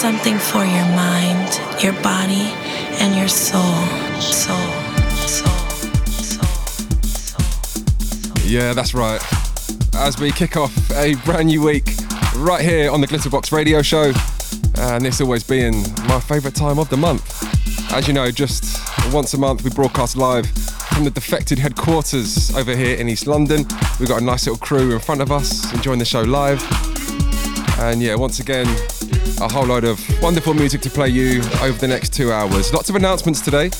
something for your mind, your body, and your soul. Soul. Yeah, that's right. As we kick off a brand new week right here on the Glitterbox Radio Show, and this always being my favourite time of the month. As you know, just once a month we broadcast live from the Defected headquarters over here in East London. We've got a nice little crew in front of us enjoying the show live. And yeah, once again, a whole load of wonderful music to play you over the next two hours. Lots of announcements today.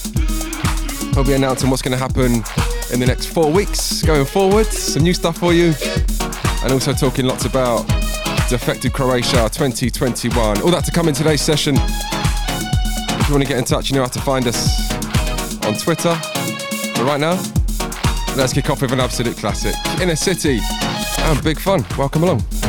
I'll be announcing what's going to happen in the next four weeks going forward. Some new stuff for you. And also talking lots about Defected Croatia 2021. All that to come in today's session. If you want to get in touch, you know how to find us on Twitter. But right now, let's kick off with an absolute classic. Inner City and Big Fun. Welcome along.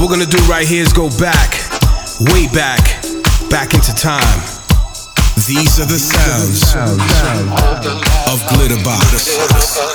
We're gonna do right here is go back, way back, back into time. These are the sounds of Glitterbox.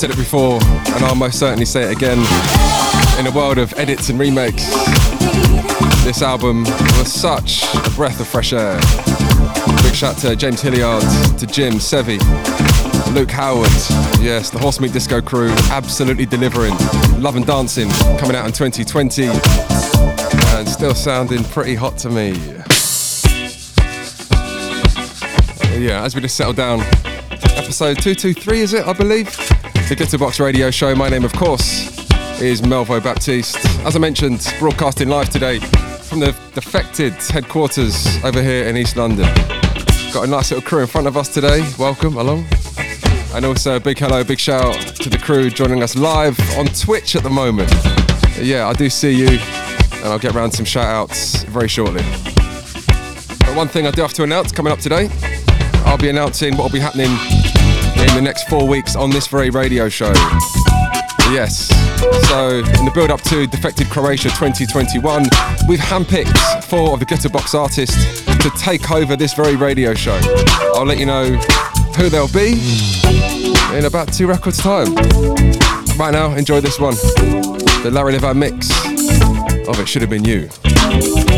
Said it before, and I'll most certainly say it again. In a world of edits and remakes, this album was such a breath of fresh air. Big shout to James Hillard, to Jim, Sevi, Luke Howard, yes, the Horse Meat Disco crew, absolutely delivering. Love and Dancing, coming out in 2020, and still sounding pretty hot to me. Yeah, as we just settle down, episode 223 is it, I believe? The Glitterbox Radio Show. My name, of course, is Melvo Baptiste. As I mentioned, broadcasting live today from the Defected headquarters over here in East London. Got a nice little crew in front of us today. Welcome along. And also a big hello, big shout out to the crew joining us live on Twitch at the moment. Yeah, I do see you, and I'll get around some shout outs very shortly. But one thing I do have to announce coming up today, I'll be announcing what will be happening in the next four weeks on this very radio show. Yes. So, in the build up to Defected Croatia 2021, we've handpicked four of the Glitterbox artists to take over this very radio show. I'll let you know who they'll be in about two records' time. Right now, enjoy this one the Larry Levan mix of It Should Have Been You.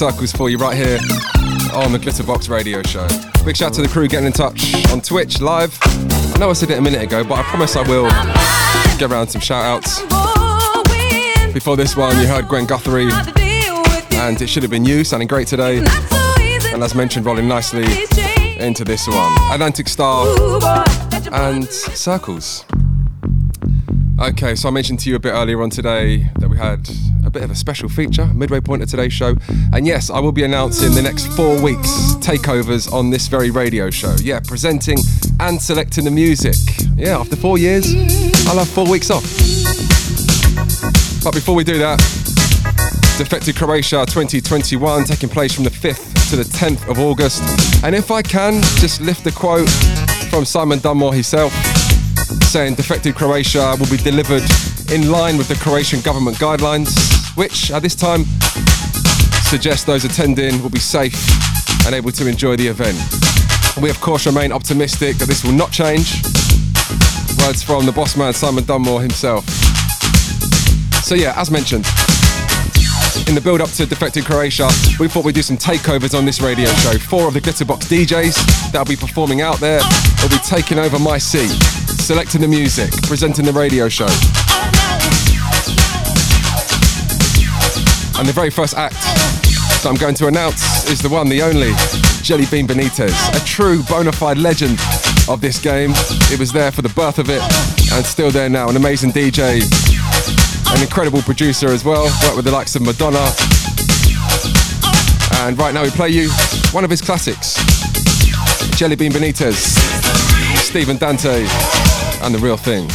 Circles for you right here on the Glitterbox Radio Show. Big shout out to the crew getting in touch on Twitch live. I know I said it a minute ago, but I promise I will get around some shout outs. Before this one, you heard Gwen Guthrie and It Should Have Been You, sounding great today. And as mentioned, rolling nicely into this one Atlantic Starr and Circles. Okay, so I mentioned to you a bit earlier on today that we had a bit of a special feature, midway point of today's show. And yes, I will be announcing the next four weeks takeovers on this very radio show. Yeah, presenting and selecting the music. Yeah, after four years, I'll have four weeks off. But before we do that, Defected Croatia 2021 taking place from the 5th to the 10th of August. And if I can, just lift a quote from Simon Dunmore himself saying Defected Croatia will be delivered in line with the Croatian government guidelines, which at this time suggest those attending will be safe and able to enjoy the event. We of course remain optimistic that this will not change. Words from the boss man Simon Dunmore himself. So yeah, as mentioned, in the build up to Defected Croatia, we thought we'd do some takeovers on this radio show. Four of the Glitterbox DJs that'll be performing out there will be taking over my seat, selecting the music, presenting the radio show. And the very first act that I'm going to announce is the one, the only, Jelly Bean Benitez, a true bona fide legend of this game. It was there for the birth of it and still there now. An amazing DJ, an incredible producer as well, worked with the likes of Madonna. And right now we play you one of his classics, Jelly Bean Benitez, Stephen Dante, and The Real Thing.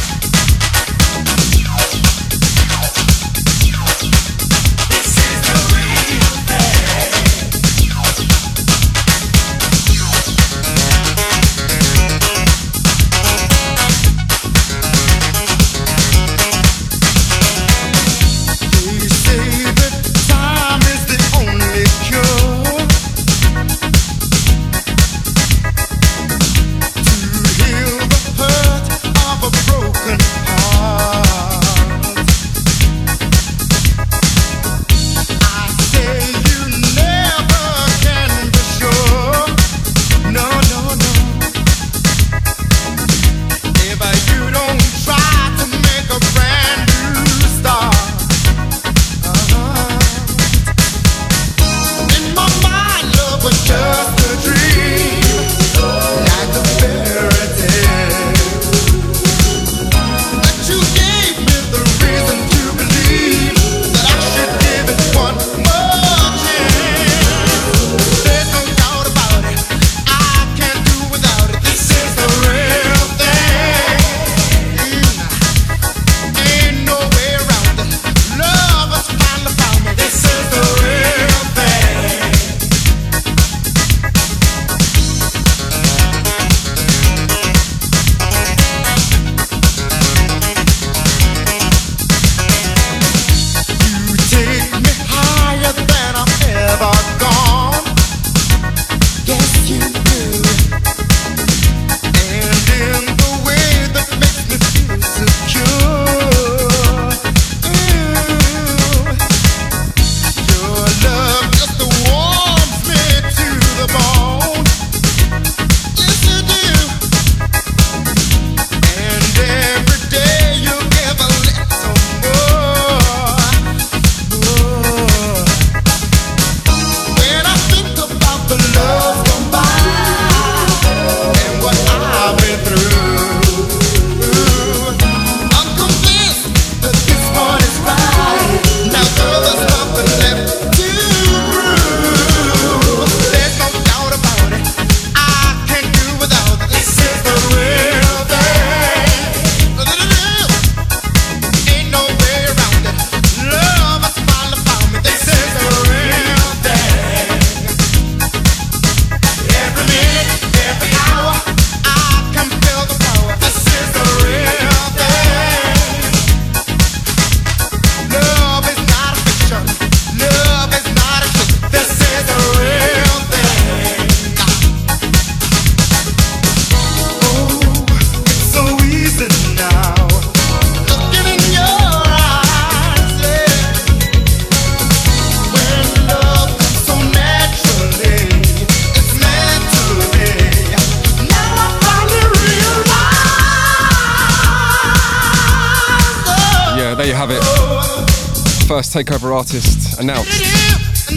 Takeover artist announced.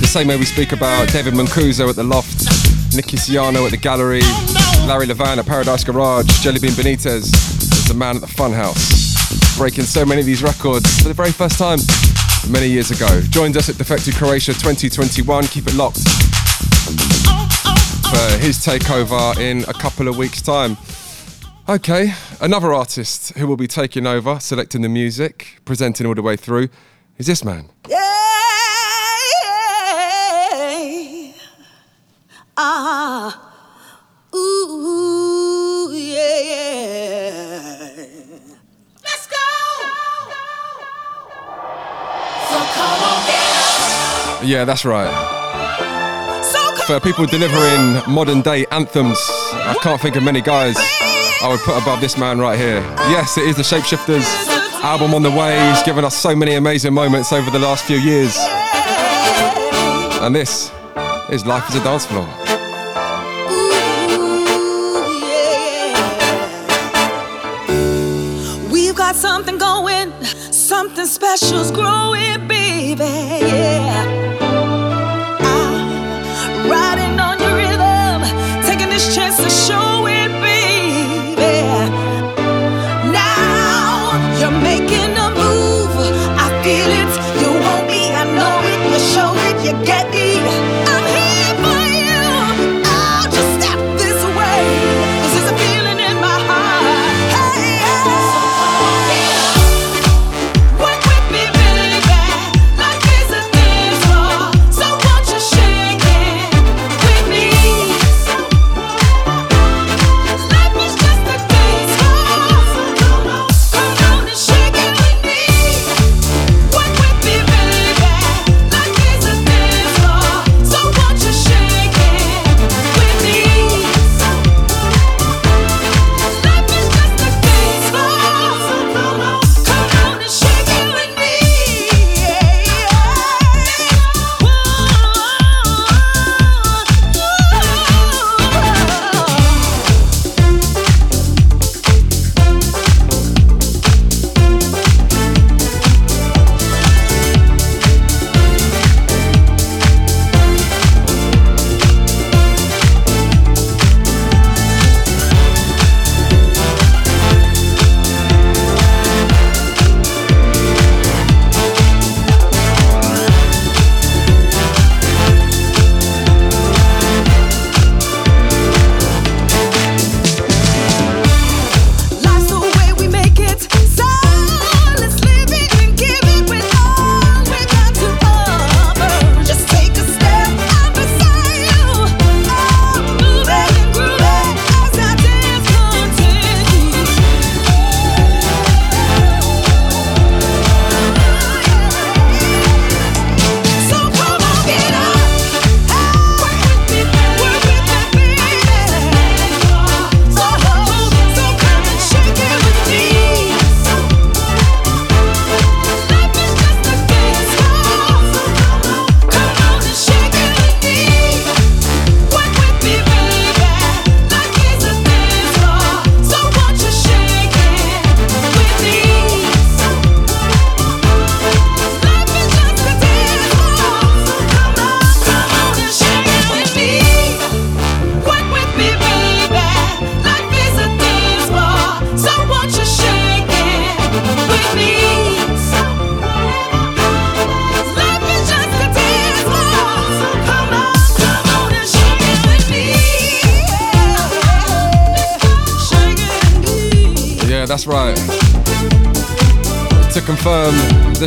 The same way we speak about David Mancuso at the Loft, Nicky Siano at the Gallery, Larry Levan at Paradise Garage, Jellybean Benitez is the man at the Funhouse, breaking so many of these records for the very first time many years ago. Joined us at Defected Croatia 2021. Keep it locked for his takeover in a couple of weeks' time. Okay, another artist who will be taking over, selecting the music, presenting all the way through, is this man. Yeah. Ah. Ooh, yeah, yeah. Let's go. So come on, get up. Yeah, that's right. So come For people delivering modern day anthems, I can't think of many guys I would put above this man right here. Yes, it is the Shapeshifters album on the way. He's given us so many amazing moments over the last few years. And this is Life as a Dance Floor. We've got something going, something special's growing, baby.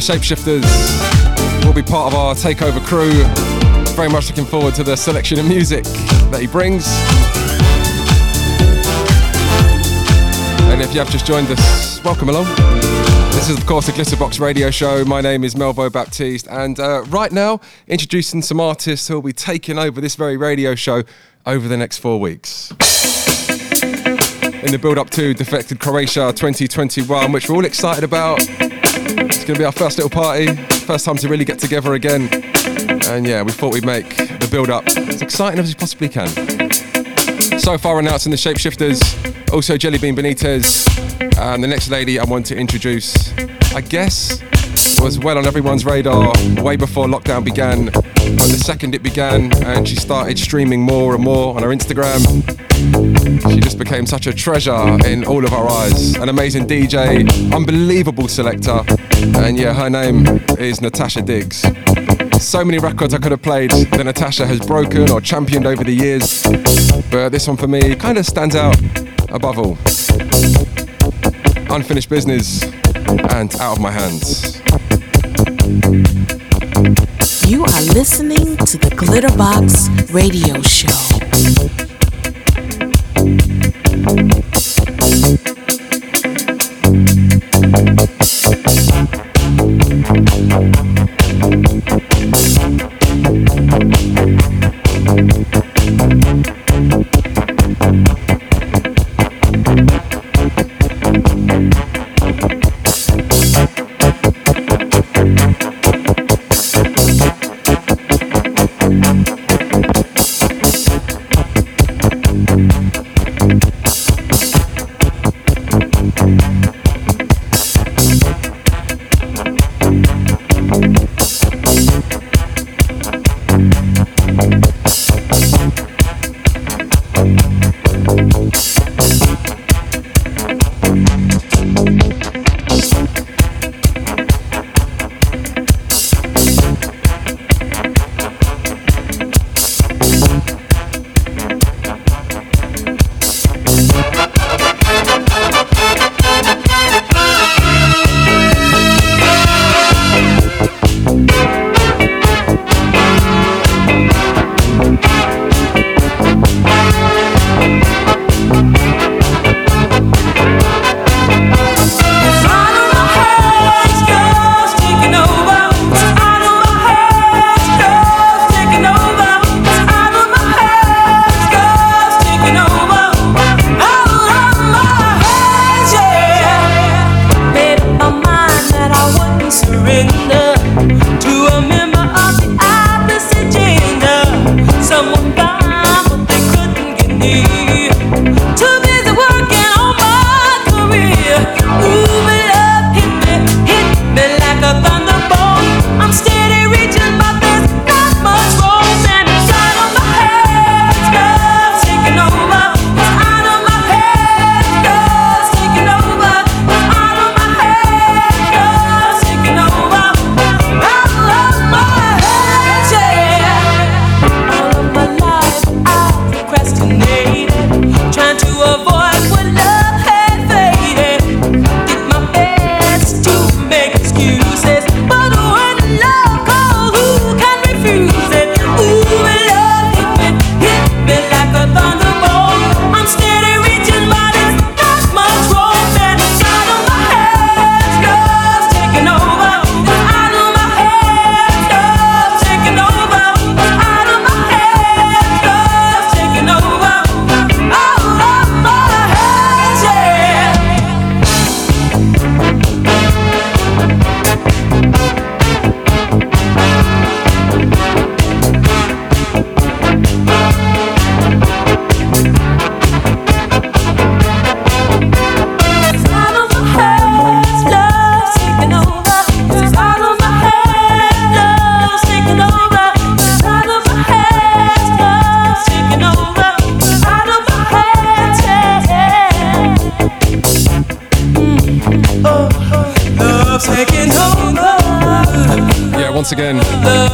Shapeshifters will be part of our takeover crew. Very much looking forward to the selection of music that he brings. And if you have just joined us, welcome along. This is, of course, the Glitterbox Radio Show. My name is Melvo Baptiste, and uh, right now, introducing some artists who will be taking over this very radio show over the next four weeks in the build up to Defected Croatia 2021, which we're all excited about. It's going to be our first little party, first time to really get together again. And yeah, we thought we'd make the build up as exciting as we possibly can. So far, announcing the Shapeshifters, also Jellybean Benitez, and the next lady I want to introduce I guess, was well on everyone's radar way before lockdown began. But the second it began and she started streaming more and more on her Instagram, she just became such a treasure in all of our eyes. An amazing DJ, unbelievable selector, and yeah, her name is Natasha Diggs. So many records I could have played that Natasha has broken or championed over the years, but this one for me kind of stands out above all. Unfinished business and out of my hands. You are listening to the Glitterbox Radio Show.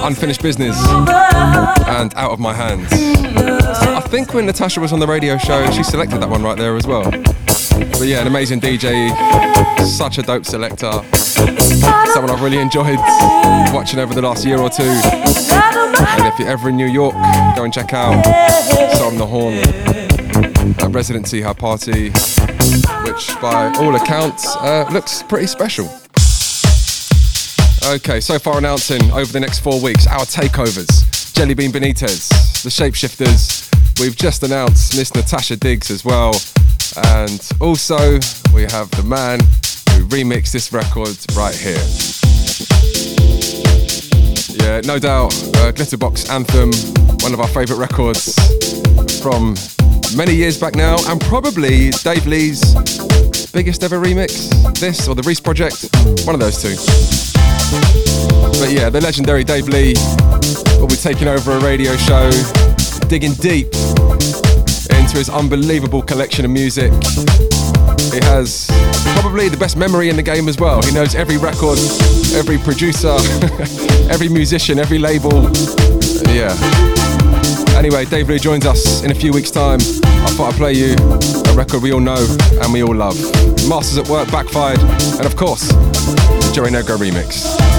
Unfinished business and out of my hands. I think when Natasha was on the radio show, she selected that one right there as well. But yeah, an amazing DJ, such a dope selector, someone I've really enjoyed watching over the last year or two. And if you're ever in New York, go and check out Soul in the Horn, a residency her party, which by all accounts uh, looks pretty special. Okay, so far announcing over the next four weeks our takeovers. Jellybean Benitez, the Shapeshifters. We've just announced Miss Natasha Diggs as well. And also, we have the man who remixed this record right here. Yeah, no doubt, uh, Glitterbox Anthem, one of our favourite records from many years back now, and probably Dave Lee's biggest ever remix? This or the Reese project? One of those two. But yeah, the legendary Dave Lee will be taking over a radio show, digging deep into his unbelievable collection of music. He has probably the best memory in the game as well. He knows every record, every producer, every musician, every label. Yeah. Anyway, Dave Lee joins us in a few weeks' time. I thought I'd play you a record we all know and we all love. Masters at Work, Backfired, and of course, Joey Negro remix.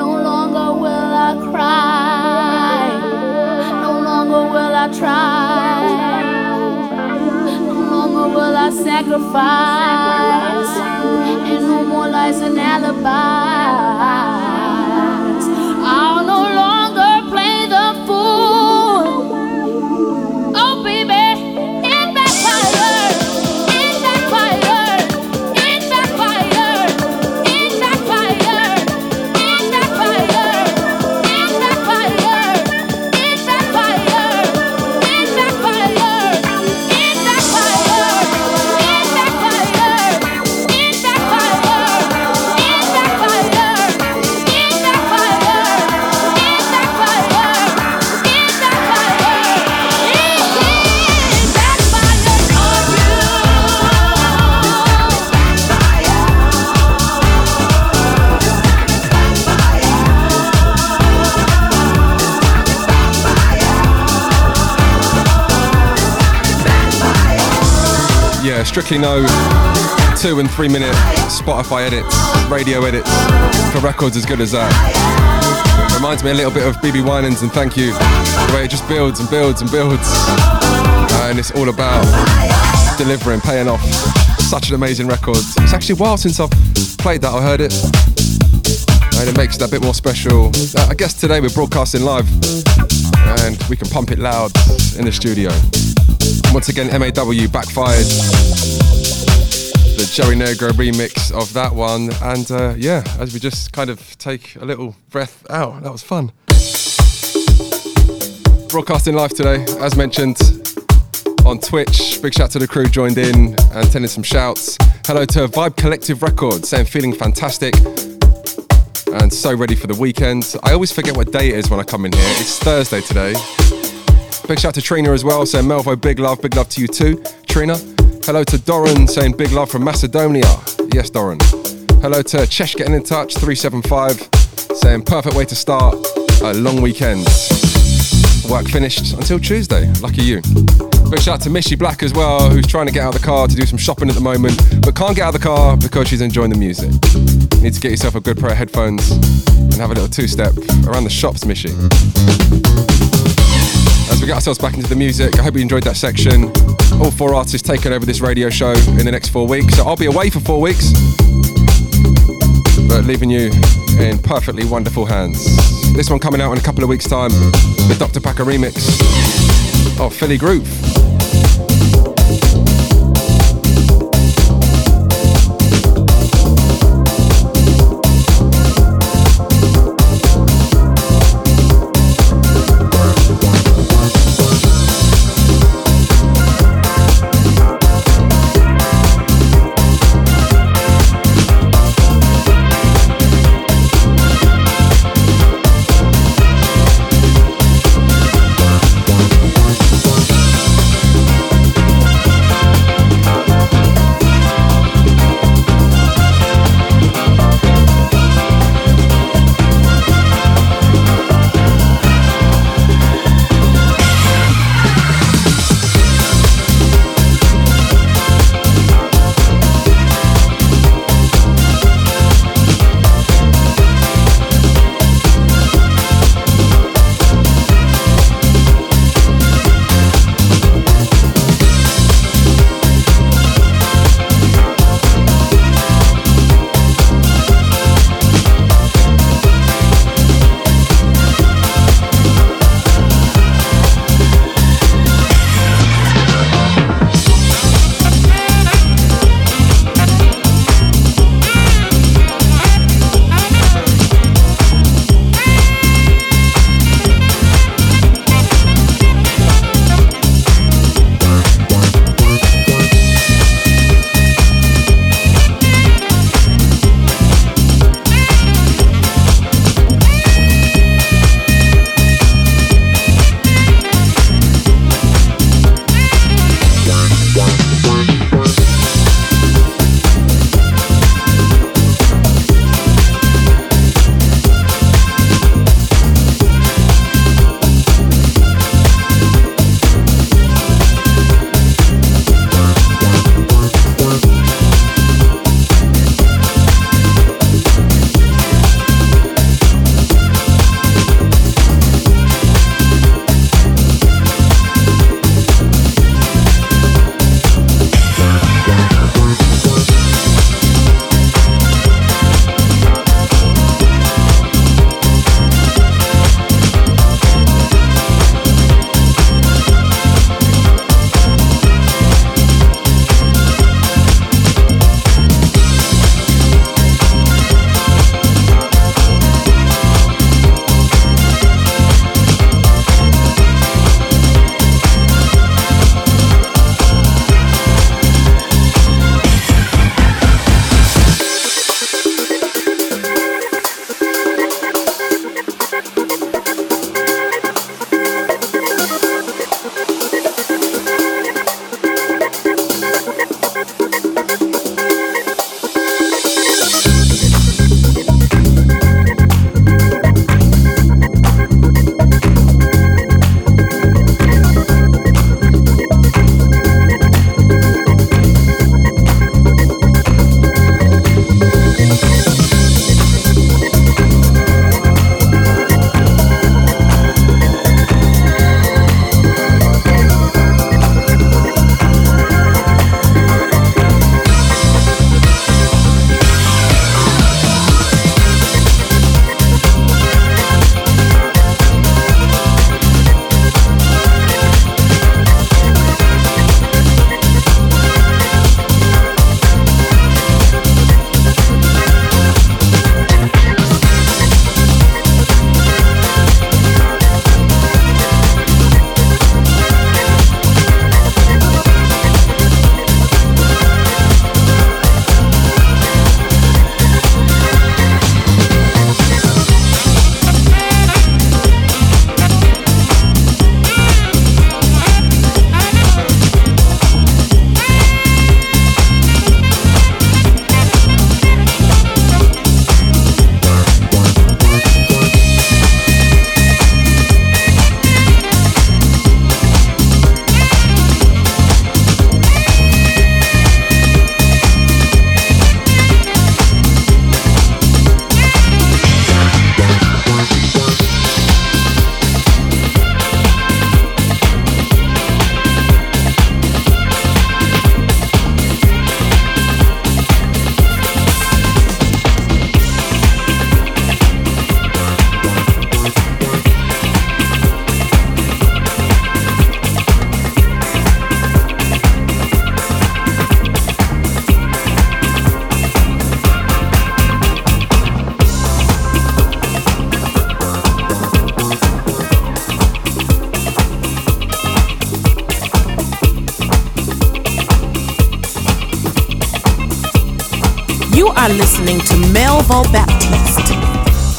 No longer will I cry. No longer will I try. No longer will I sacrifice. And no more lies and alibis. Strictly no two and three minute Spotify edits, radio edits for records as good as that. Reminds me a little bit of BeBe Winans and thank you. The way it just builds and builds and builds. Uh, and it's all about delivering, paying off. Such an amazing record. It's actually a while since I've played that, I heard it. And it makes it a bit more special. Uh, I guess today we're broadcasting live and we can pump it loud in the studio. Once again, MAW backfired. The Joey Negro remix of that one. And uh, yeah, as we just kind of take a little breath out, that was fun. Broadcasting live today, as mentioned, on Twitch. Big shout to the crew joined in and sending some shouts. Hello to Vibe Collective Records, saying feeling fantastic and so ready for the weekend. I always forget what day it is when I come in here. It's Thursday today. Big shout out to Trina as well, saying Melvo, big love, big love to you too, Trina. Hello to Doran, saying big love from Macedonia. Yes, Doran. Hello to Chesh getting in touch, 375, saying perfect way to start a long weekend. Work finished until Tuesday. Lucky you. Big shout out to Missy Black as well, who's trying to get out of the car to do some shopping at the moment, but can't get out of the car because she's enjoying the music. You need to get yourself a good pair of headphones and have a little two-step around the shops, Missy. We get ourselves back into the music, I hope you enjoyed that section. All four artists taking over this radio show in the next four weeks. So I'll be away for four weeks, but leaving you in perfectly wonderful hands. This one coming out in a couple of weeks' time, the Dr. Packer remix of Philly Groove.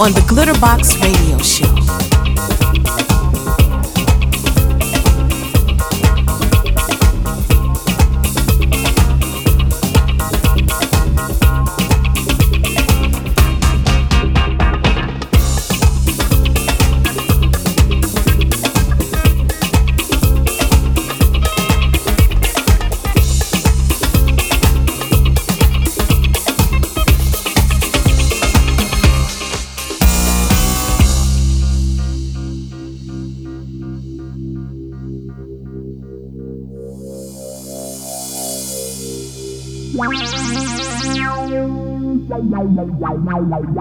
On the Glitterbox Radio Show.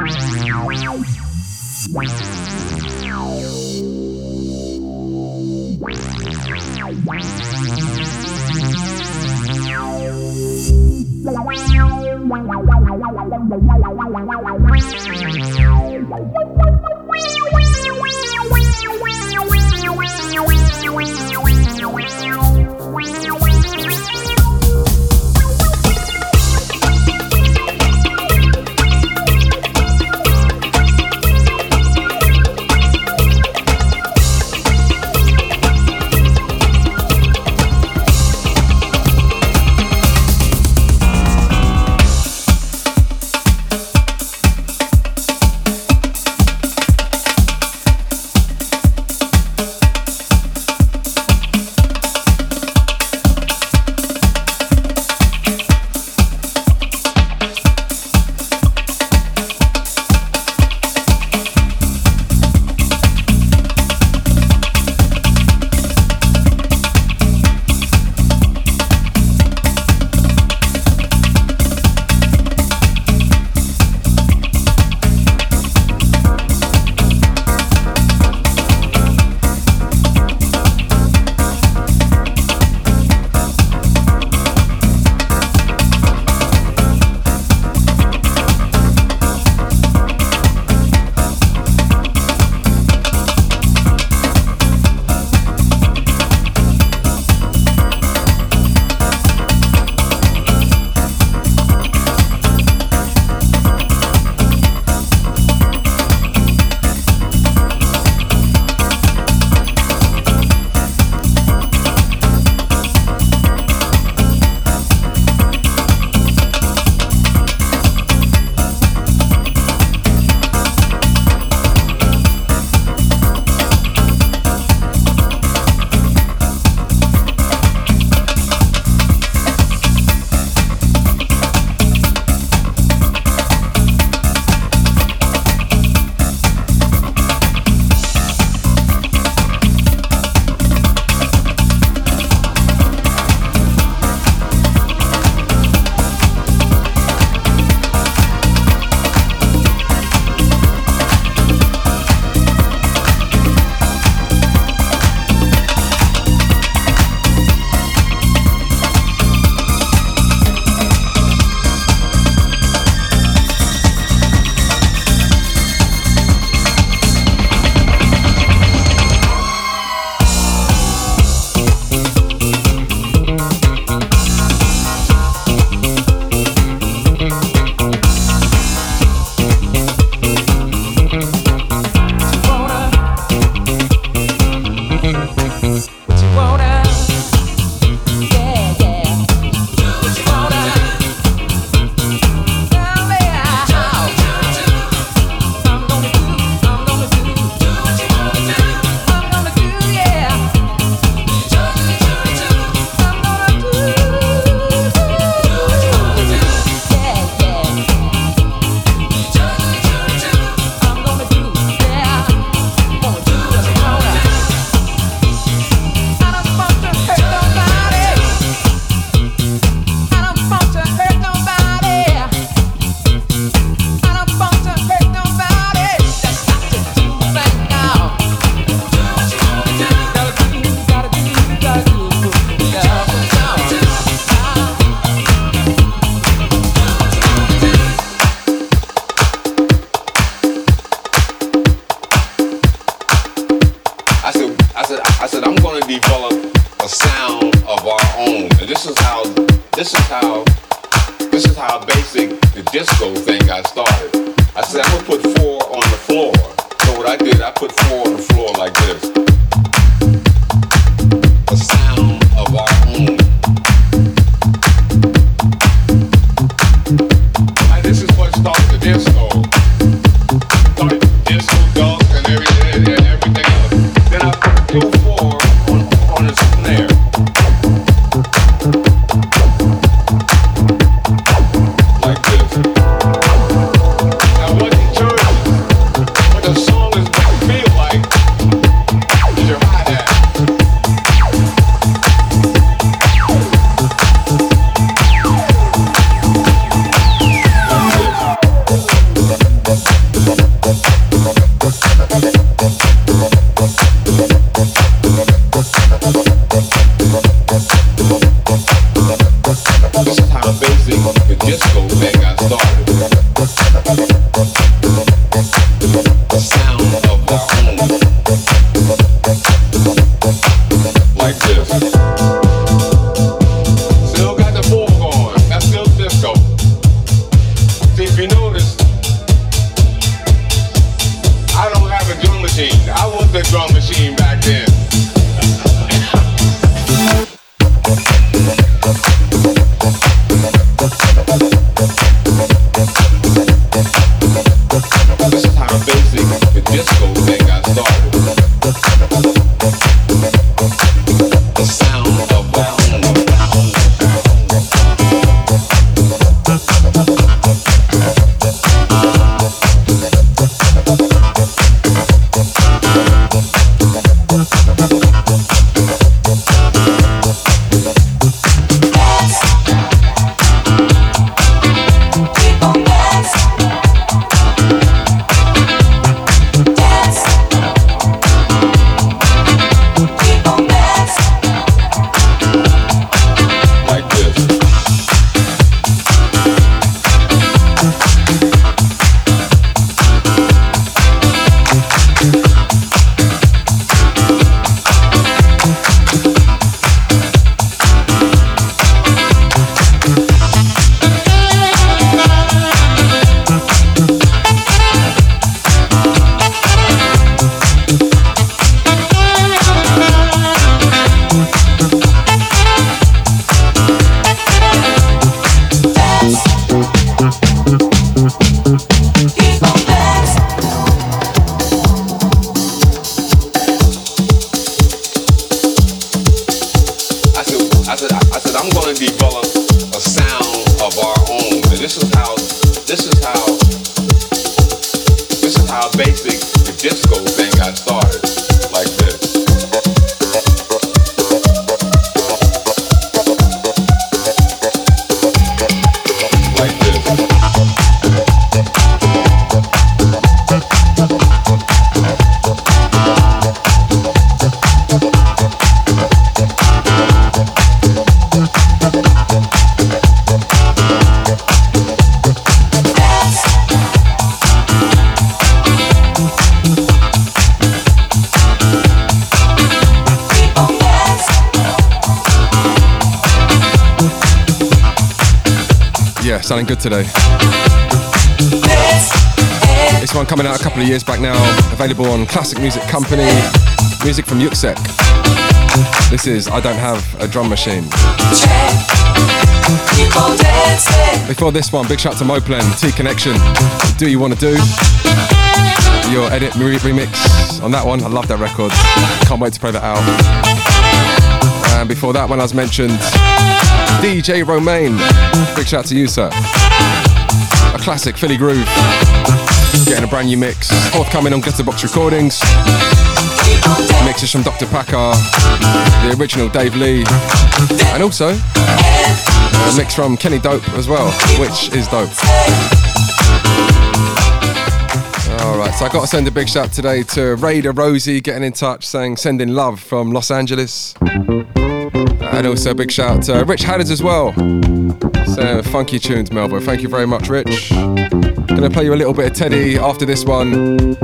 Today. This one coming out a couple of years back now, available on Classic Music Company, music from Yuksek. This is I Don't Have a Drum Machine. Before this one, big shout to Moplen, T Connection. Do You Wanna Do? Your edit re- remix on that one. I love that record. Can't wait to play that out. And before that one, as mentioned, DJ Romaine. Big shout to you, sir. Classic Philly groove. Getting a brand new mix. Forthcoming on Glitterbox Recordings. Mixes from Dr. Packer, the original Dave Lee, and also a mix from Kenny Dope as well, which is dope. Alright, so I got to send a big shout today to Raider Rosie getting in touch saying sending love from Los Angeles and also a big shout out to Rich Hadders as well. So funky tunes, Melbourne. Thank you very much, Rich. Gonna play you a little bit of Teddy after this one.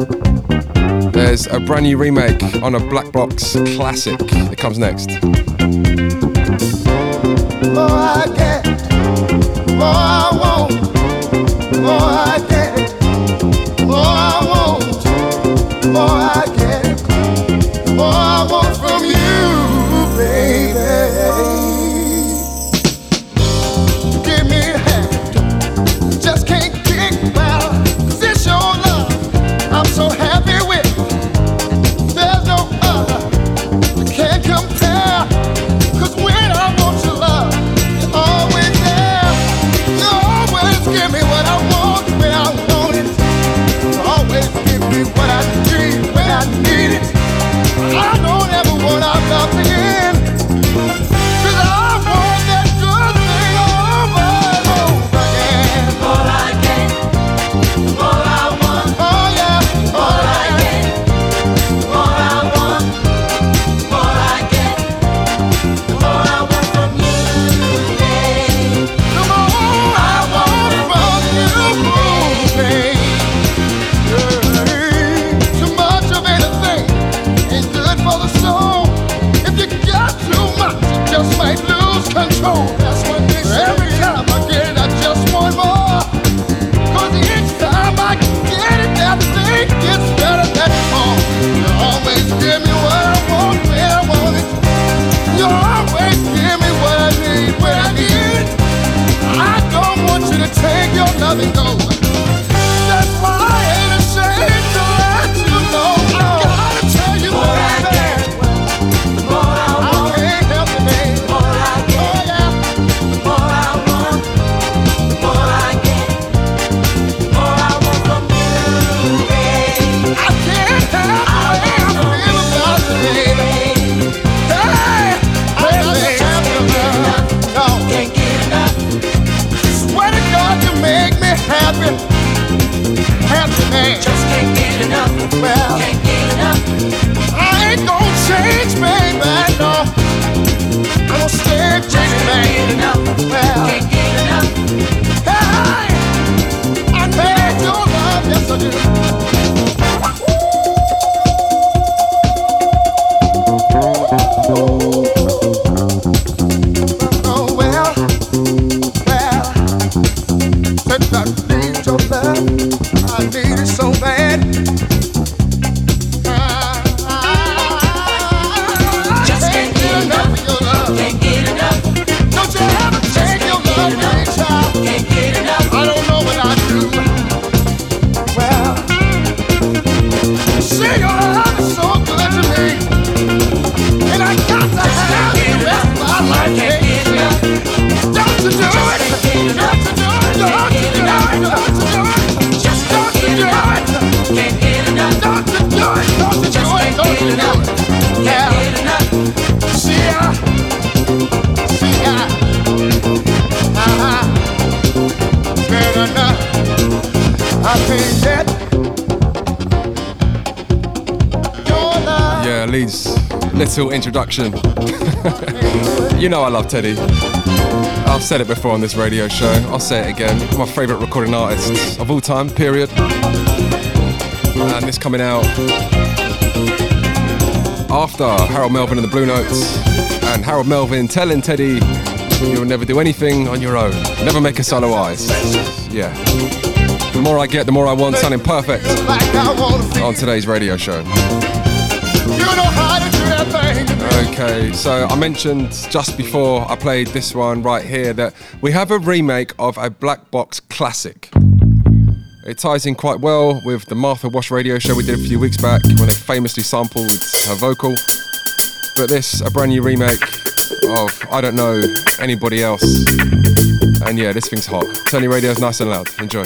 There's a brand new remake on a Black Box classic. It comes next. I production. you know I love Teddy. I've said it before on this radio show, I'll say it again. My favourite recording artist of all time, period. And this coming out after Harold Melvin and the Blue Notes, and Harold Melvin telling Teddy, You'll never do anything on your own. Never make a solo eyes. Yeah. The more I get, the more I want, sounding perfect on today's radio show. Okay, so I mentioned just before I played this one right here that we have a remake of a Black Box classic. It ties in quite well with the Martha Wash radio show we did a few weeks back when they famously sampled her vocal. But this, a brand new remake of I Don't Know Anybody Else. And yeah, this thing's hot. Turn your Radio's nice and loud. Enjoy.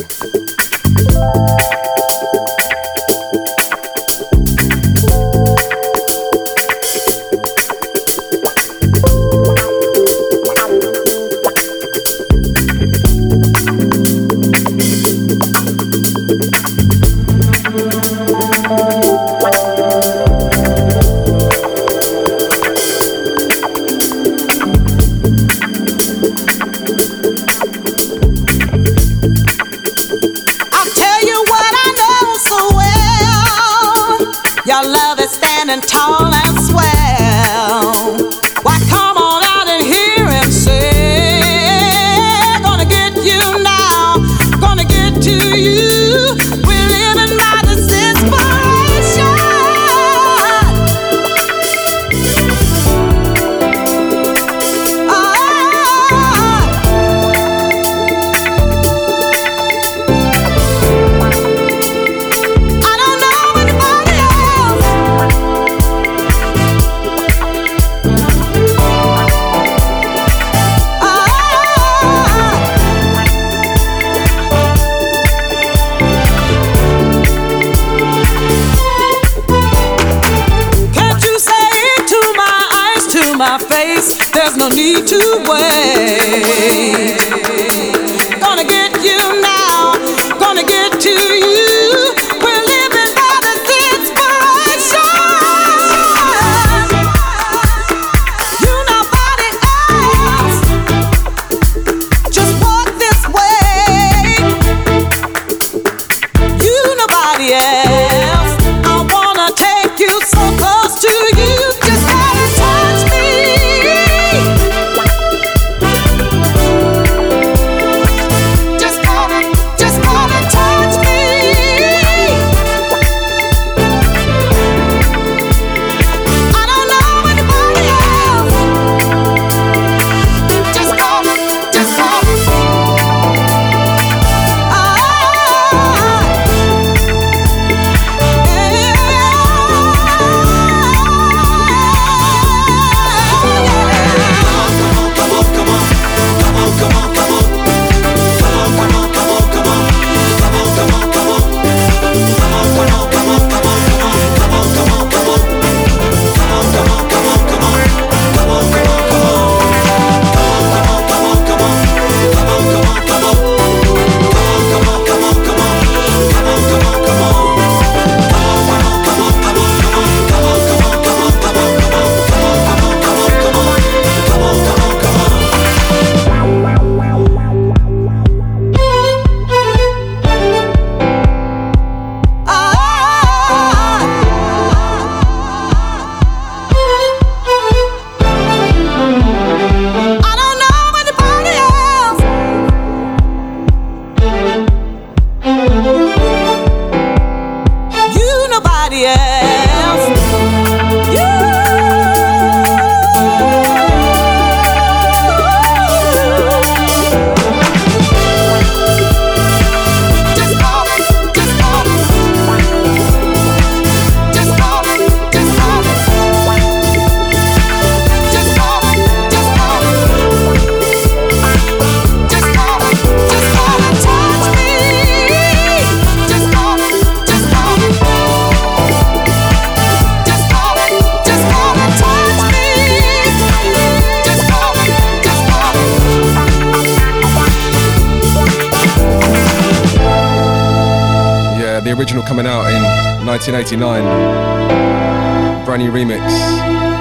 Coming out in 1989. Brand new remix,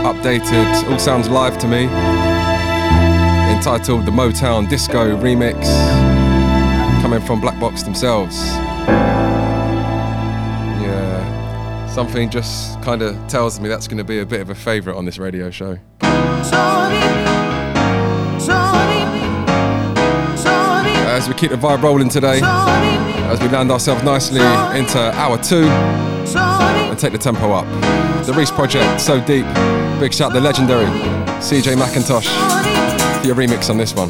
updated, all sounds live to me. Entitled the Motown Disco Remix, coming from Black Box themselves. Yeah, something just kind of tells me that's going to be a bit of a favourite on this radio show. As we keep the vibe rolling today, as we land ourselves nicely into hour two and take the tempo up. The Reese Project, so deep. Big shout the legendary CJ Mackintosh for your remix on this one.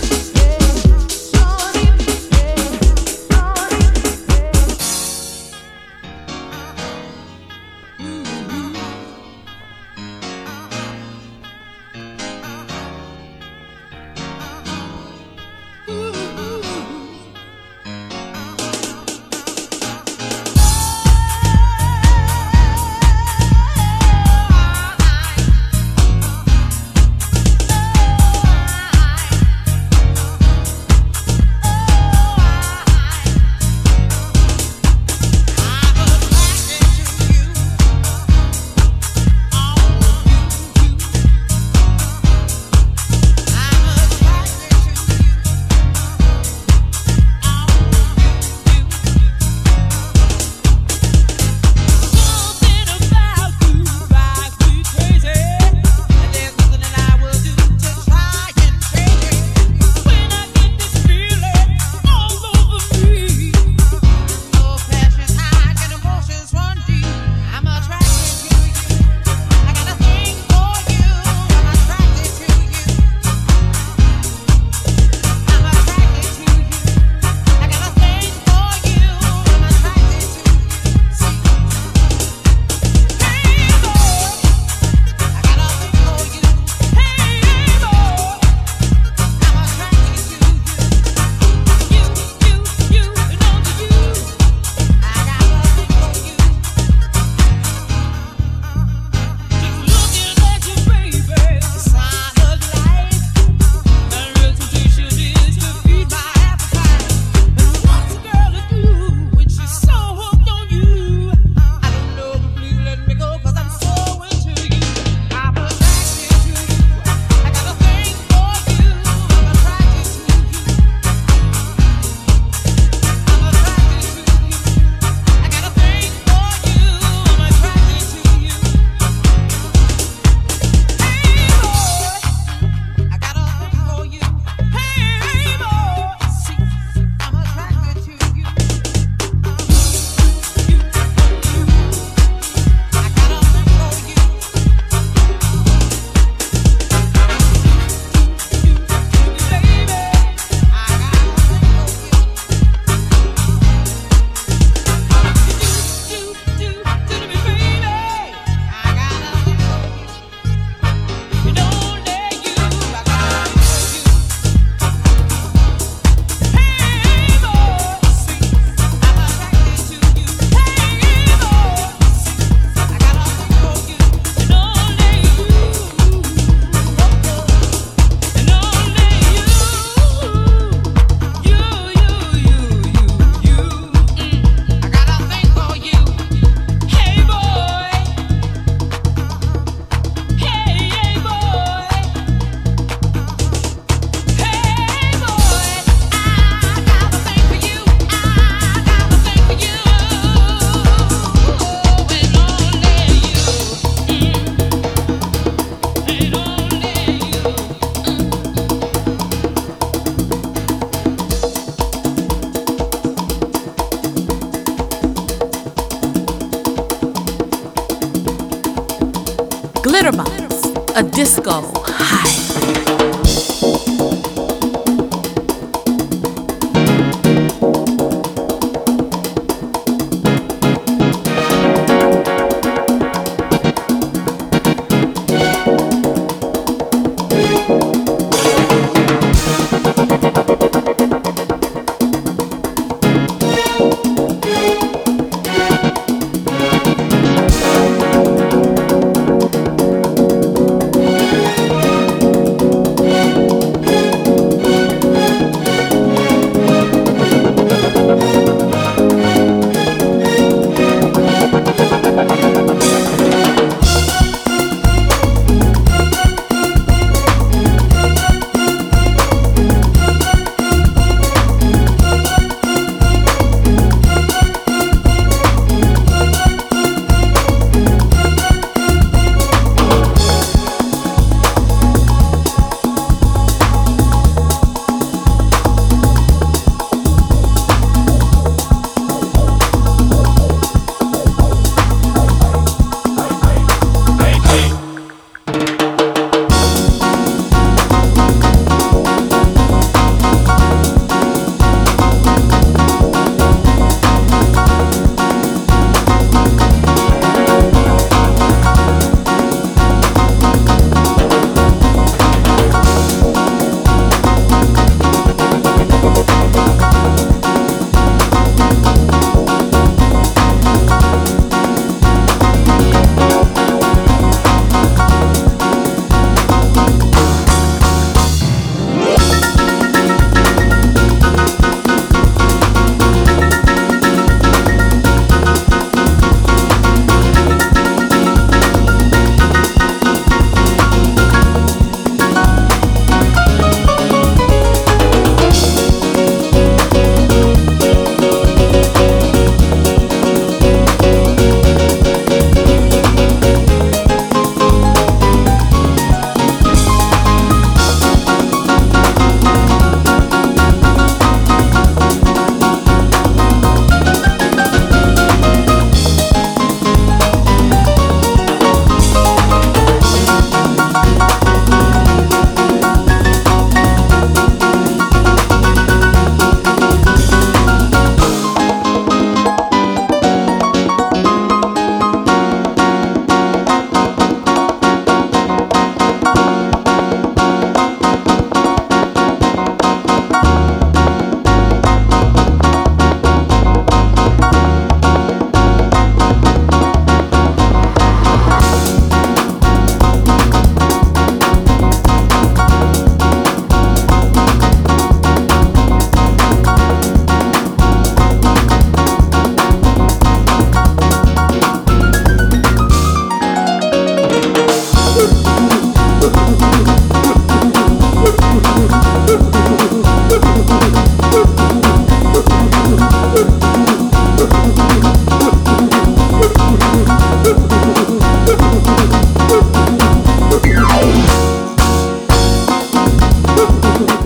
A disco high.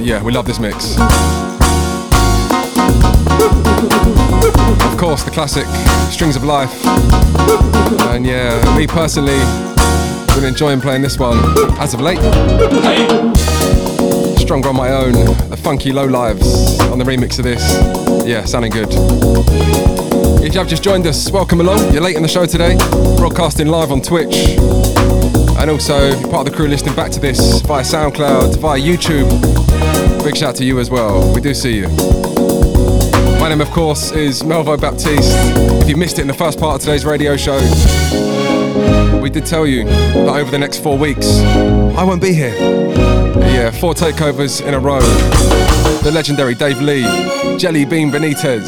Love this mix. Of course, the classic Strings of Life. And yeah, me personally, been enjoying playing this one as of late. Stronger on my own, the Funky Lowlives on the remix of this. Yeah, sounding good. If you have just joined us, welcome along. You're late in the show today, broadcasting live on Twitch. And also, if you're part of the crew listening back to this via SoundCloud, via YouTube, big shout to you as well. We do see you. My name, of course, is Melvo Baptiste. If you missed it in the first part of today's radio show, we did tell you that over the next four weeks, I won't be here. Yeah, four takeovers in a row. The legendary Dave Lee, Jellybean Benitez,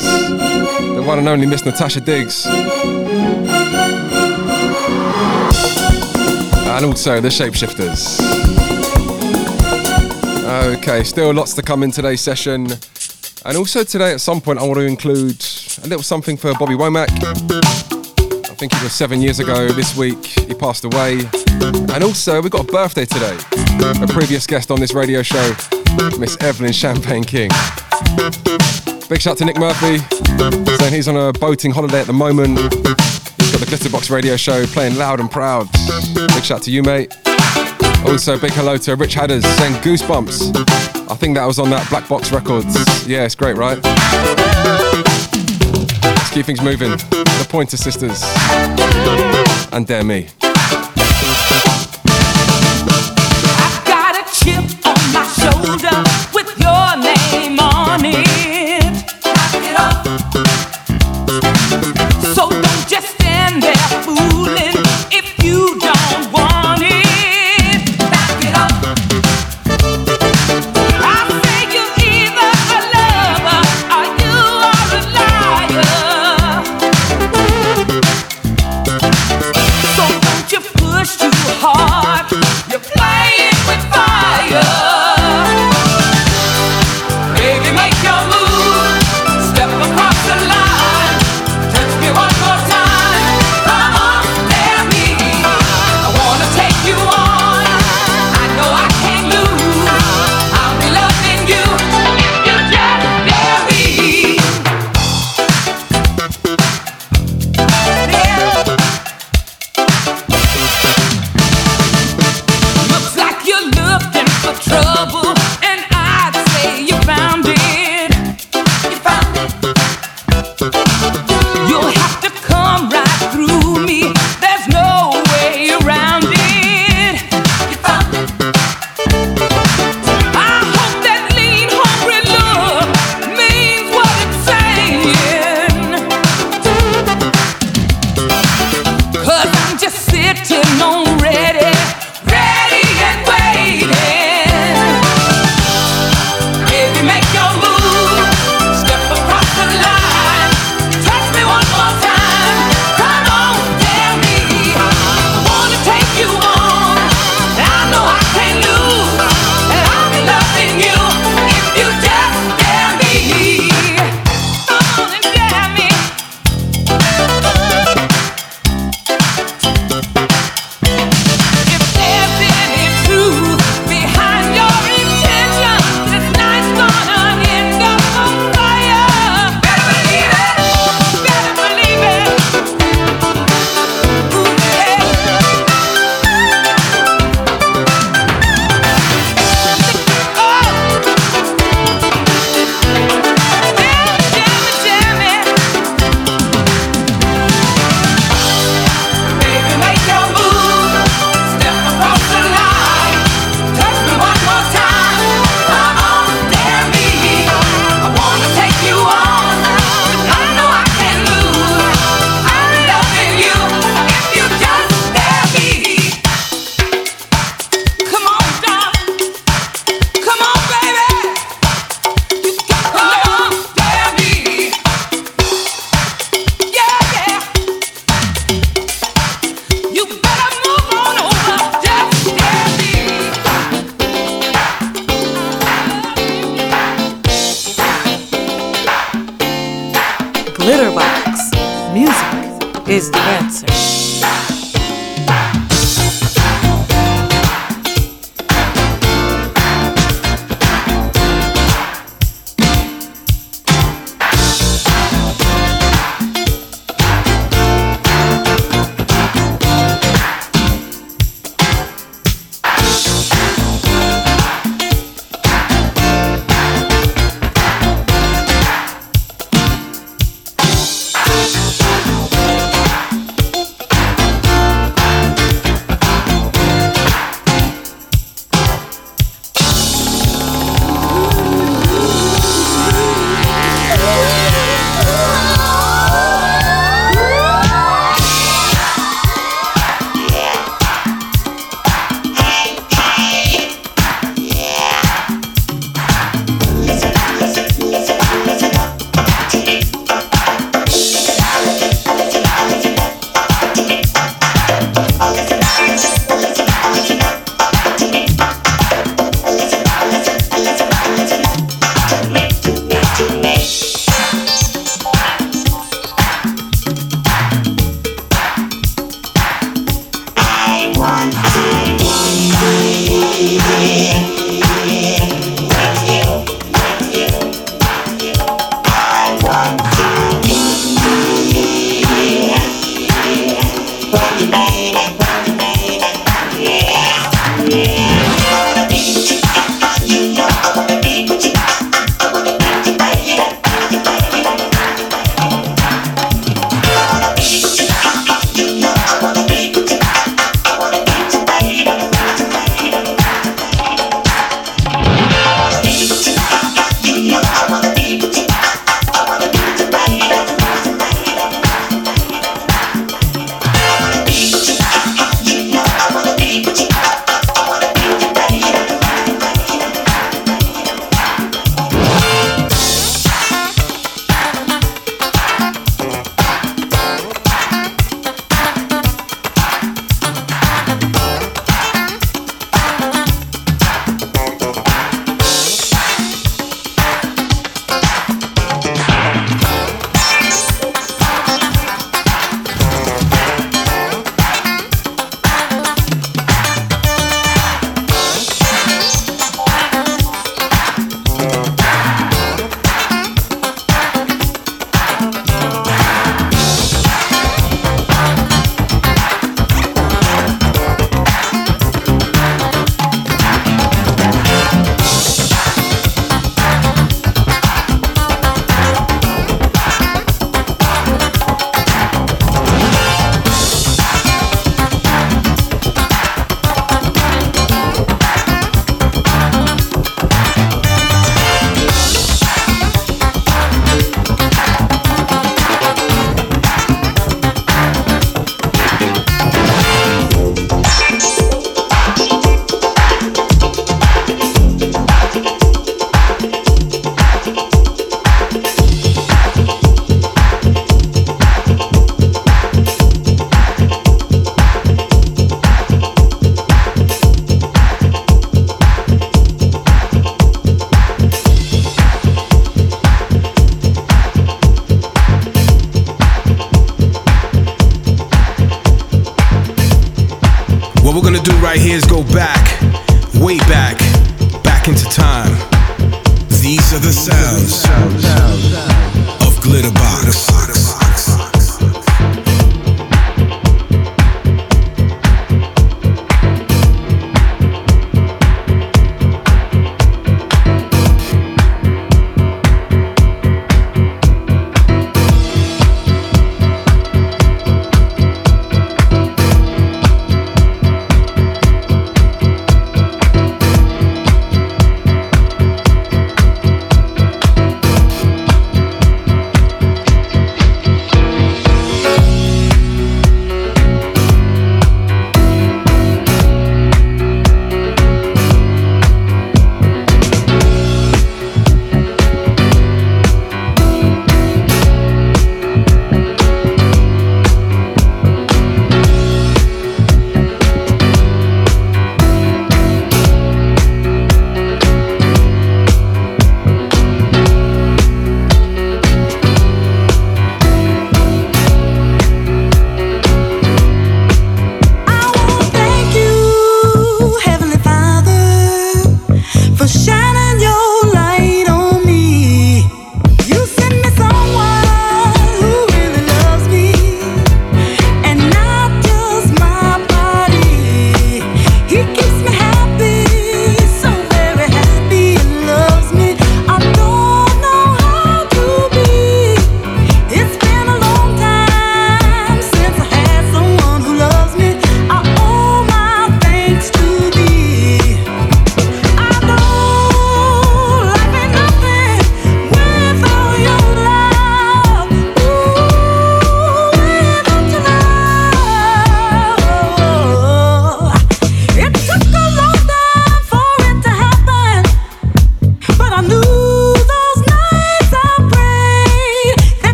the one and only Miss Natasha Diggs, and also the Shapeshifters. Okay, still lots to come in today's session. And also today, at some point, I want to include a little something for Bobby Womack. I think it was seven years ago this week, he passed away. And also, we've got a birthday today. A previous guest on this radio show, Miss Evelyn Champagne King. Big shout to Nick Murphy, saying he's on a boating holiday at the moment. He's got the Glitterbox radio show playing loud and proud. Big shout out to you, mate. Also, big hello to Rich Hadders saying Goosebumps. I think that was on that Black Box Records. Yeah, it's great, right? Let's keep things moving. The Pointer Sisters. And Dare Me. Got a chip on my shoulder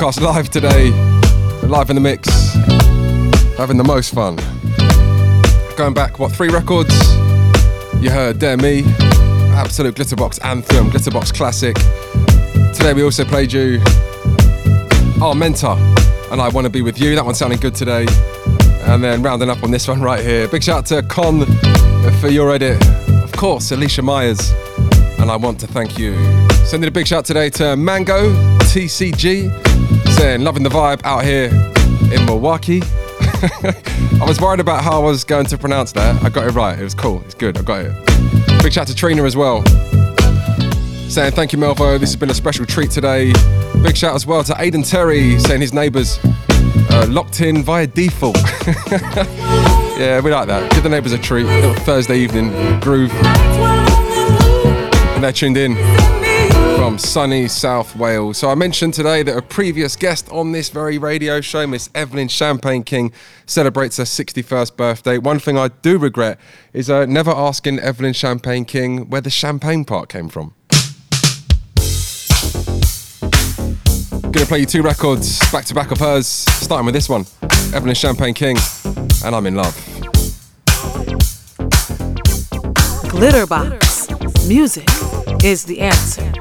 live today. Live in the mix. Having the most fun. Going back, what, three records? You heard Dare Me, Absolute Glitterbox Anthem, Glitterbox Classic. Today we also played you Our Mentor and I Want to Be With You. That one sounding good today. And then rounding up on this one right here. Big shout out to Kon for your edit. Of course, Alicia Myers. And I want to thank you. Sending a big shout today to Mango, TCG, saying, loving the vibe out here in Milwaukee. I was worried about how I was going to pronounce that. I got it right. It was cool. It's good. I got it. Big shout to Trina as well. Saying thank you, Melvo. This has been a special treat today. Big shout as well to Aidan Terry, saying his neighbours uh, locked in via default. yeah, we like that. Give the neighbours a treat. Little Thursday evening groove. And they're tuned in from sunny South Wales. So I mentioned today that a previous guest on this very radio show, Miss Evelyn Champagne King, celebrates her 61st birthday. One thing I do regret is uh, never asking Evelyn Champagne King where the champagne part came from. Gonna play you two records back to back of hers, starting with this one, Evelyn Champagne King, and I'm in love. Glitterbox. Music is the answer.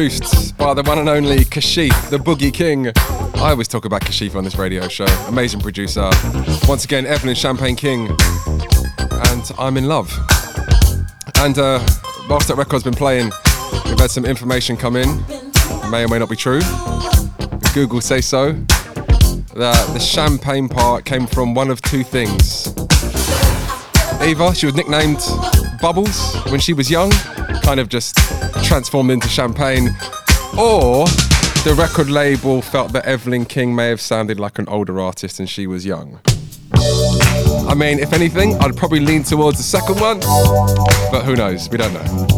Produced by the one and only Kashif, the Boogie King. I always talk about Kashif on this radio show. Amazing producer. Once again, Evelyn Champagne King. And I'm in love. And uh, whilst that record's been playing, we've had some information come in. May or may not be true. Google say so. That the champagne part came from one of two things. Eva, she was nicknamed Bubbles when she was young, kind of just transformed into champagne. Or the record label felt that Evelyn King may have sounded like an older artist and she was young. I mean, if anything, I'd probably lean towards the second one, but who knows? We don't know.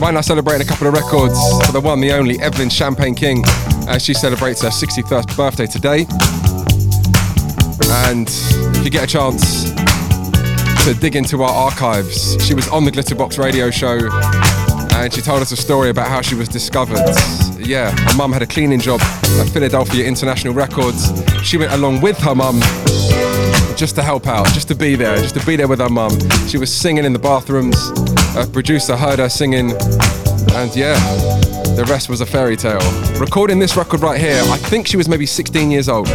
Right now, celebrating a couple of records for the one, the only Evelyn Champagne King, as she celebrates her 61st birthday today. And if you get a chance, to dig into our archives. She was on the Glitterbox radio show and she told us a story about how she was discovered. Yeah, her mum had a cleaning job at Philadelphia International Records. She went along with her mum just to help out, just to be there, just to be there with her mum. She was singing in the bathrooms. A producer heard her singing, and yeah, the rest was a fairy tale. Recording this record right here, I think she was maybe 16 years old.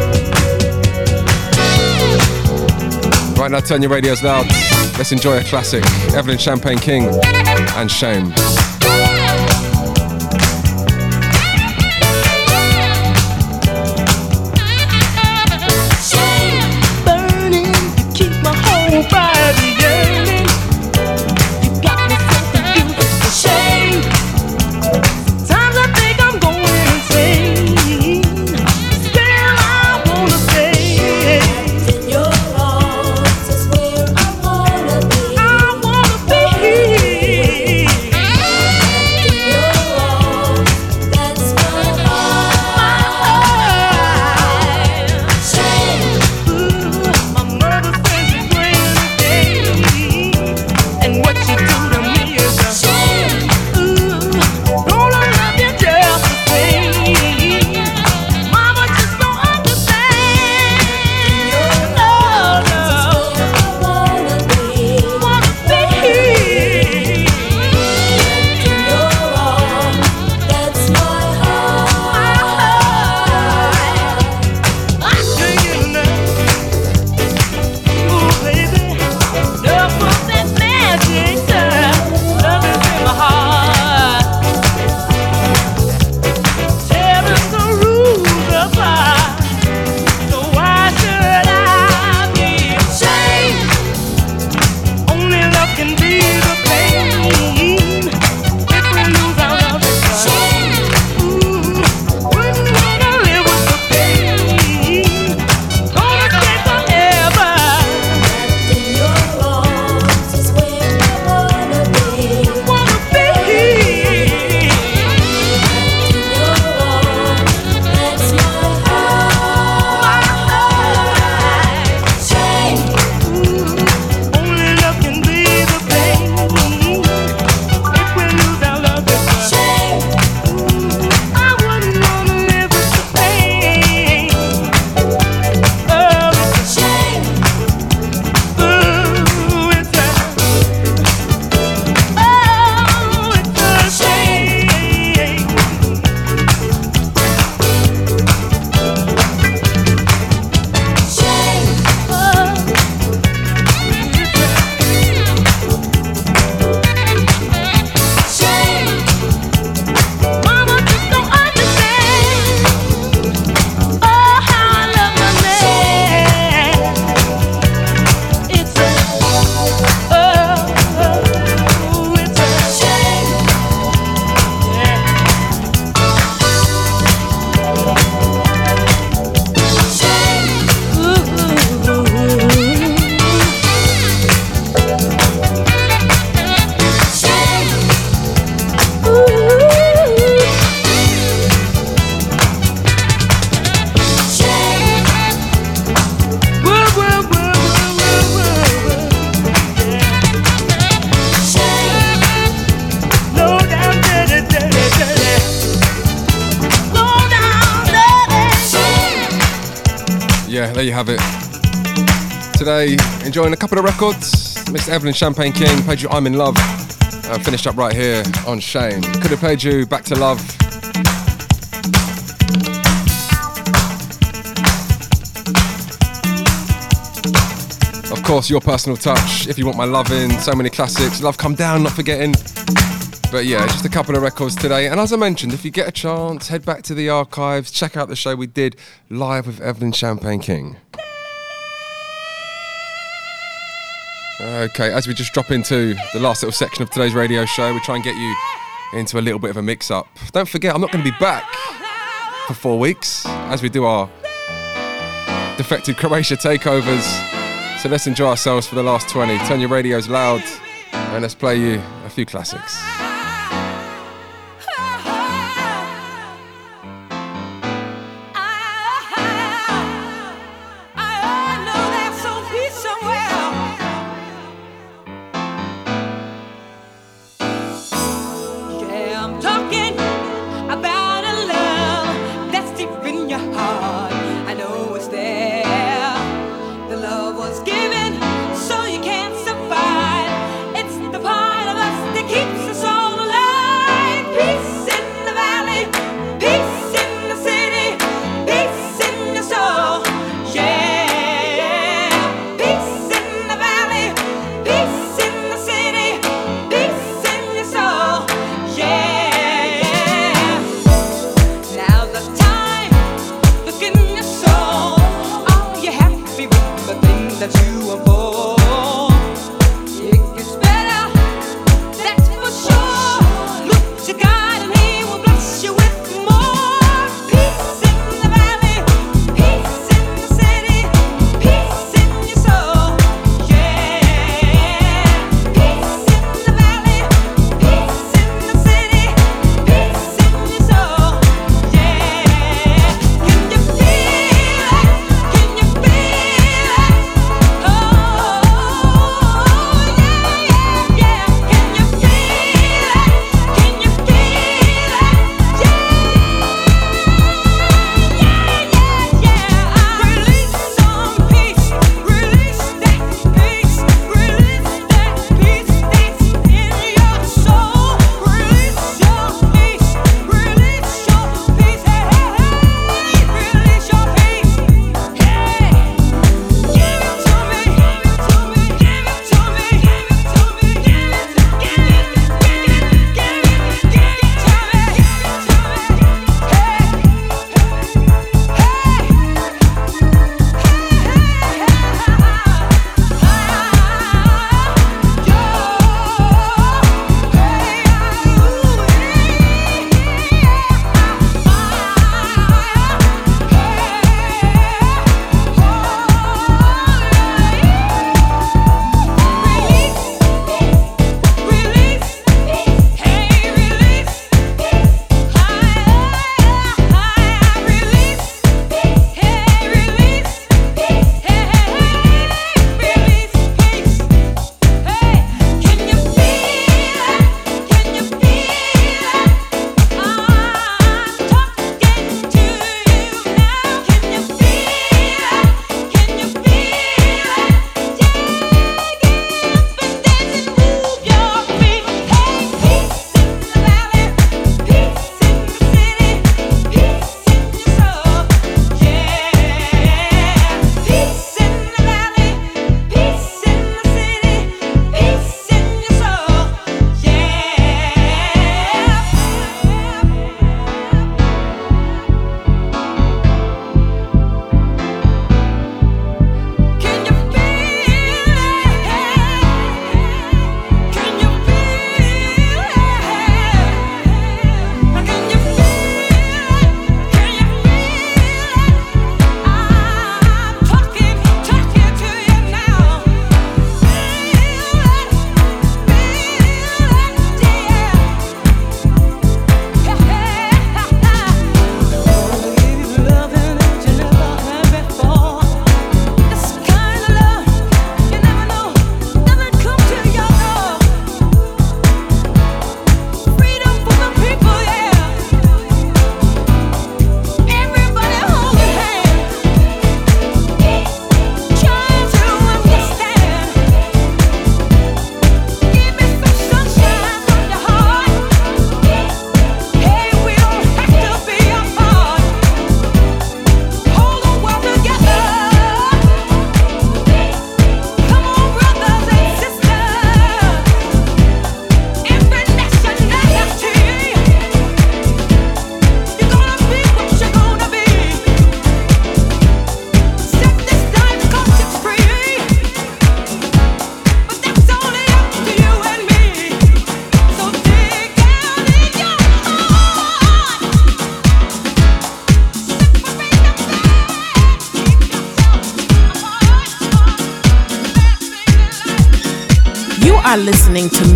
Right now, turn your radios loud. Let's enjoy a classic Evelyn Champagne King and Shame. Yeah, there you have it. Today, enjoying a couple of records. Mr. Evelyn Champagne King played you I'm in Love. Uh, finished up right here on Shame. Could have played you Back to Love. Of course, your personal touch. If you want my loving, so many classics. Love Come Down, not forgetting. But yeah, just a couple of records today. And as I mentioned, if you get a chance, head back to the archives, check out the show we did live with Evelyn Champagne King. Okay, as we just drop into the last little section of today's radio show, we try and get you into a little bit of a mix up. Don't forget, I'm not going to be back for four weeks as we do our defected Croatia takeovers. So let's enjoy ourselves for the last 20. Turn your radios loud and let's play you a few classics.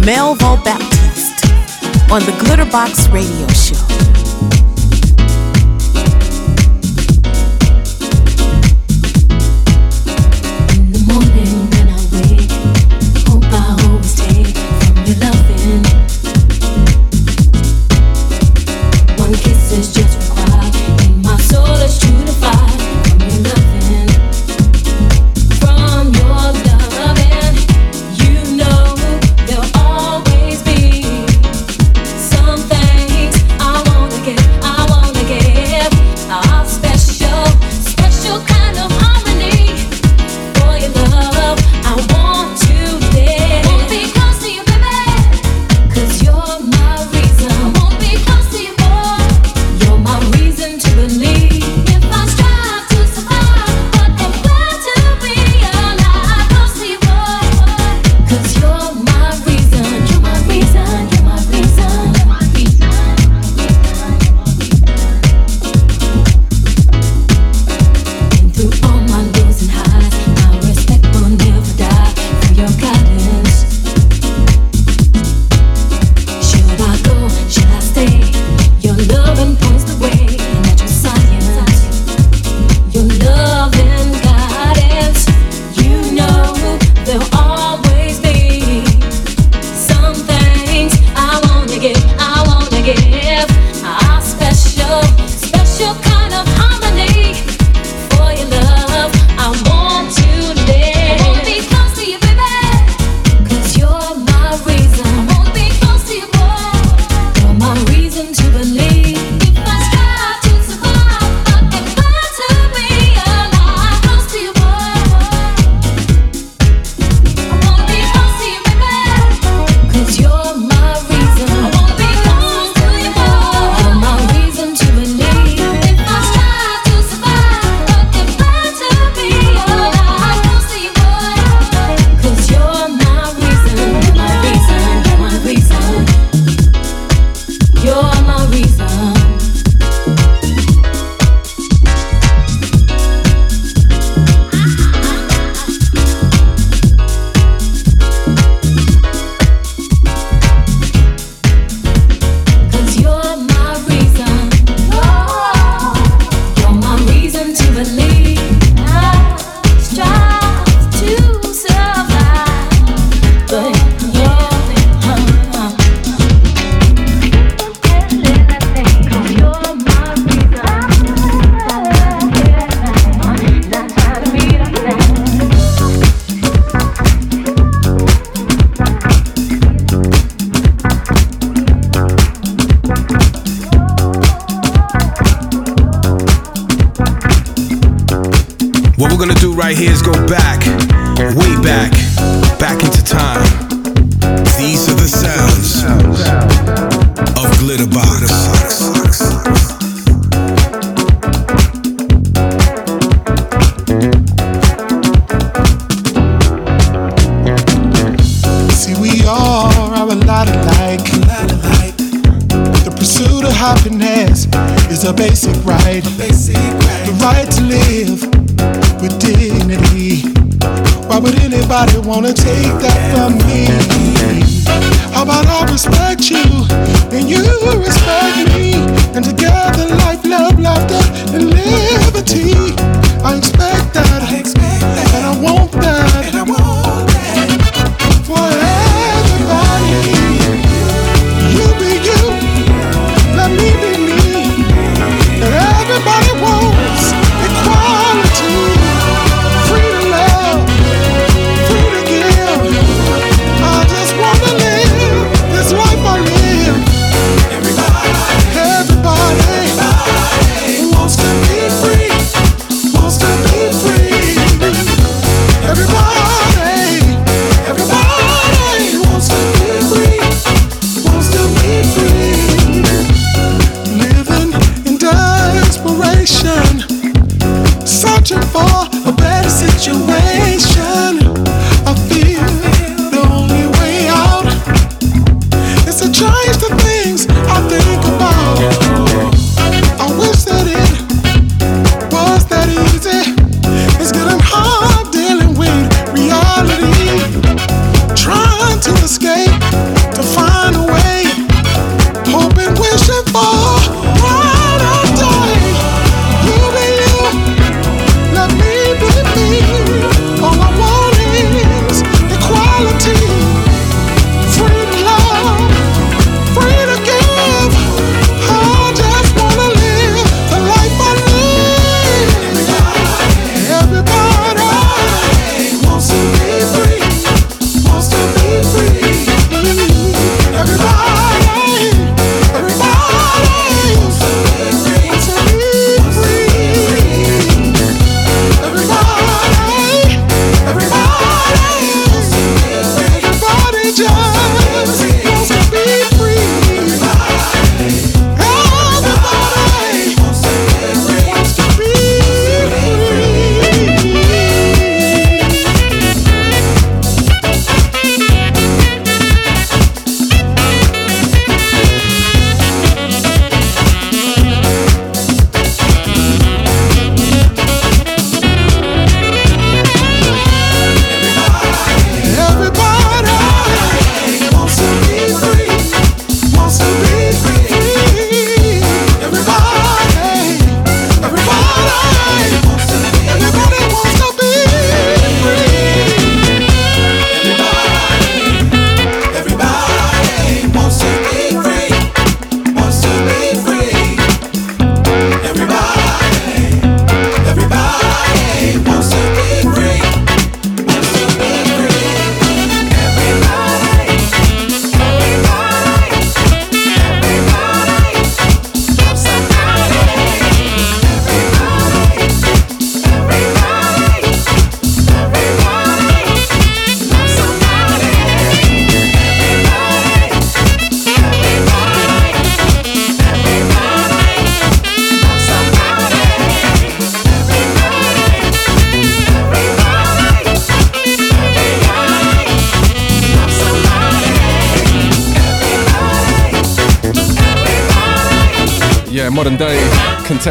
Melvo Baptiste on the Glitterbox Radio Show.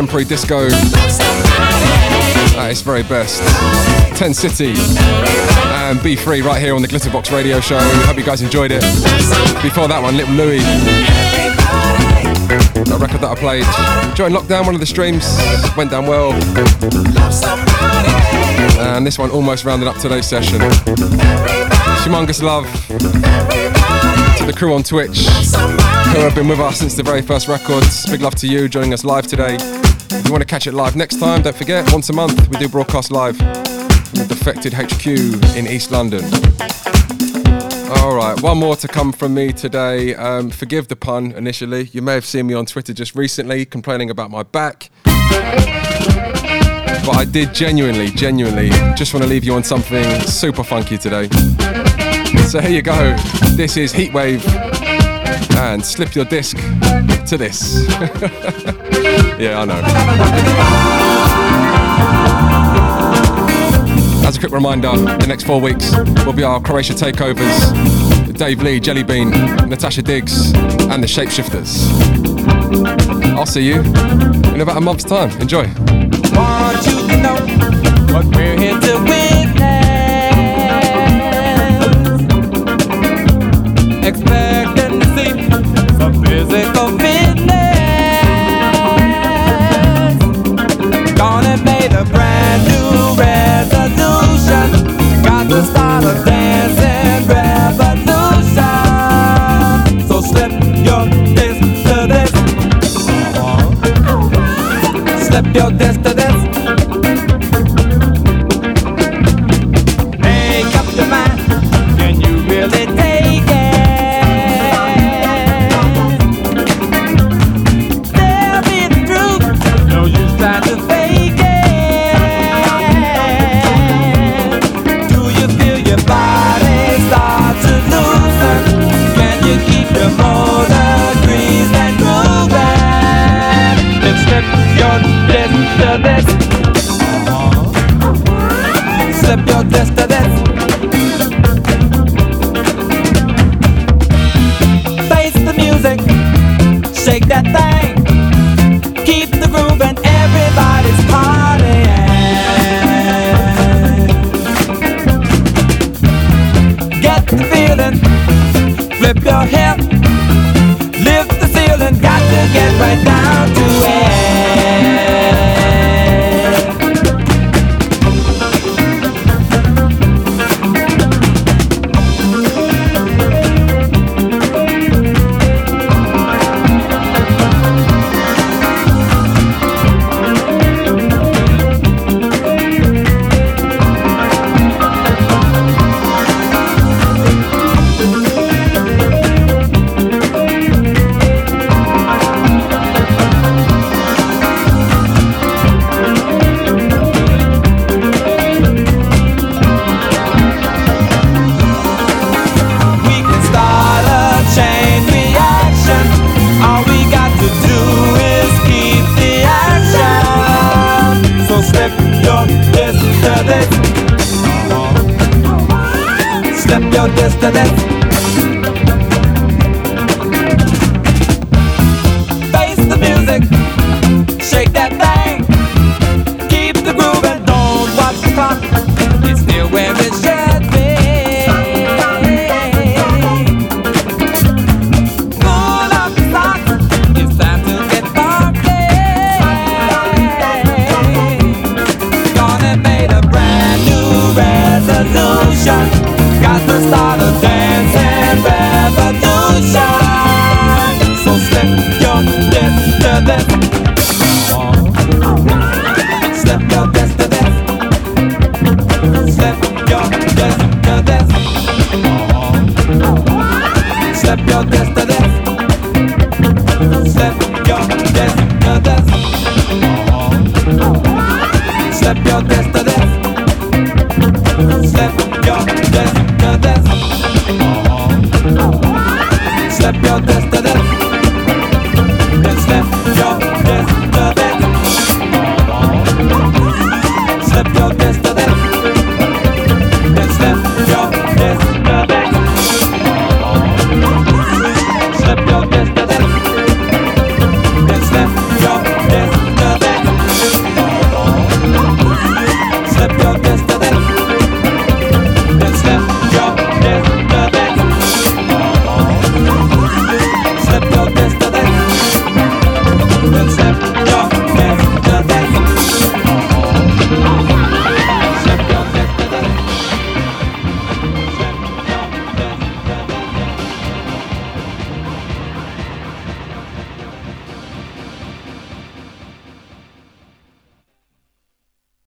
Contemporary disco at its very best. Ten City and Be Free right here on the Glitterbox Radio Show. Hope you guys enjoyed it. Before that one, Little Louie. That record that I played during lockdown, one of the streams went down well. And this one almost rounded up today's session. Humongous love to the crew on Twitch who have been with us since the very first records. Big love to you joining us live today. If you want to catch it live next time, don't forget, once a month we do broadcast live from the Defected HQ in East London. All right, one more to come from me today. Um, forgive the pun initially. You may have seen me on Twitter just recently complaining about my back. But I did genuinely, genuinely just want to leave you on something super funky today. So here you go. This is Heatwave and slip your disc to this. yeah, I know. As a quick reminder, the next four weeks will be our Croatia takeovers. Dave Lee, Jellybean, Natasha Diggs, and the Shapeshifters. I'll see you in about a month's time. Enjoy.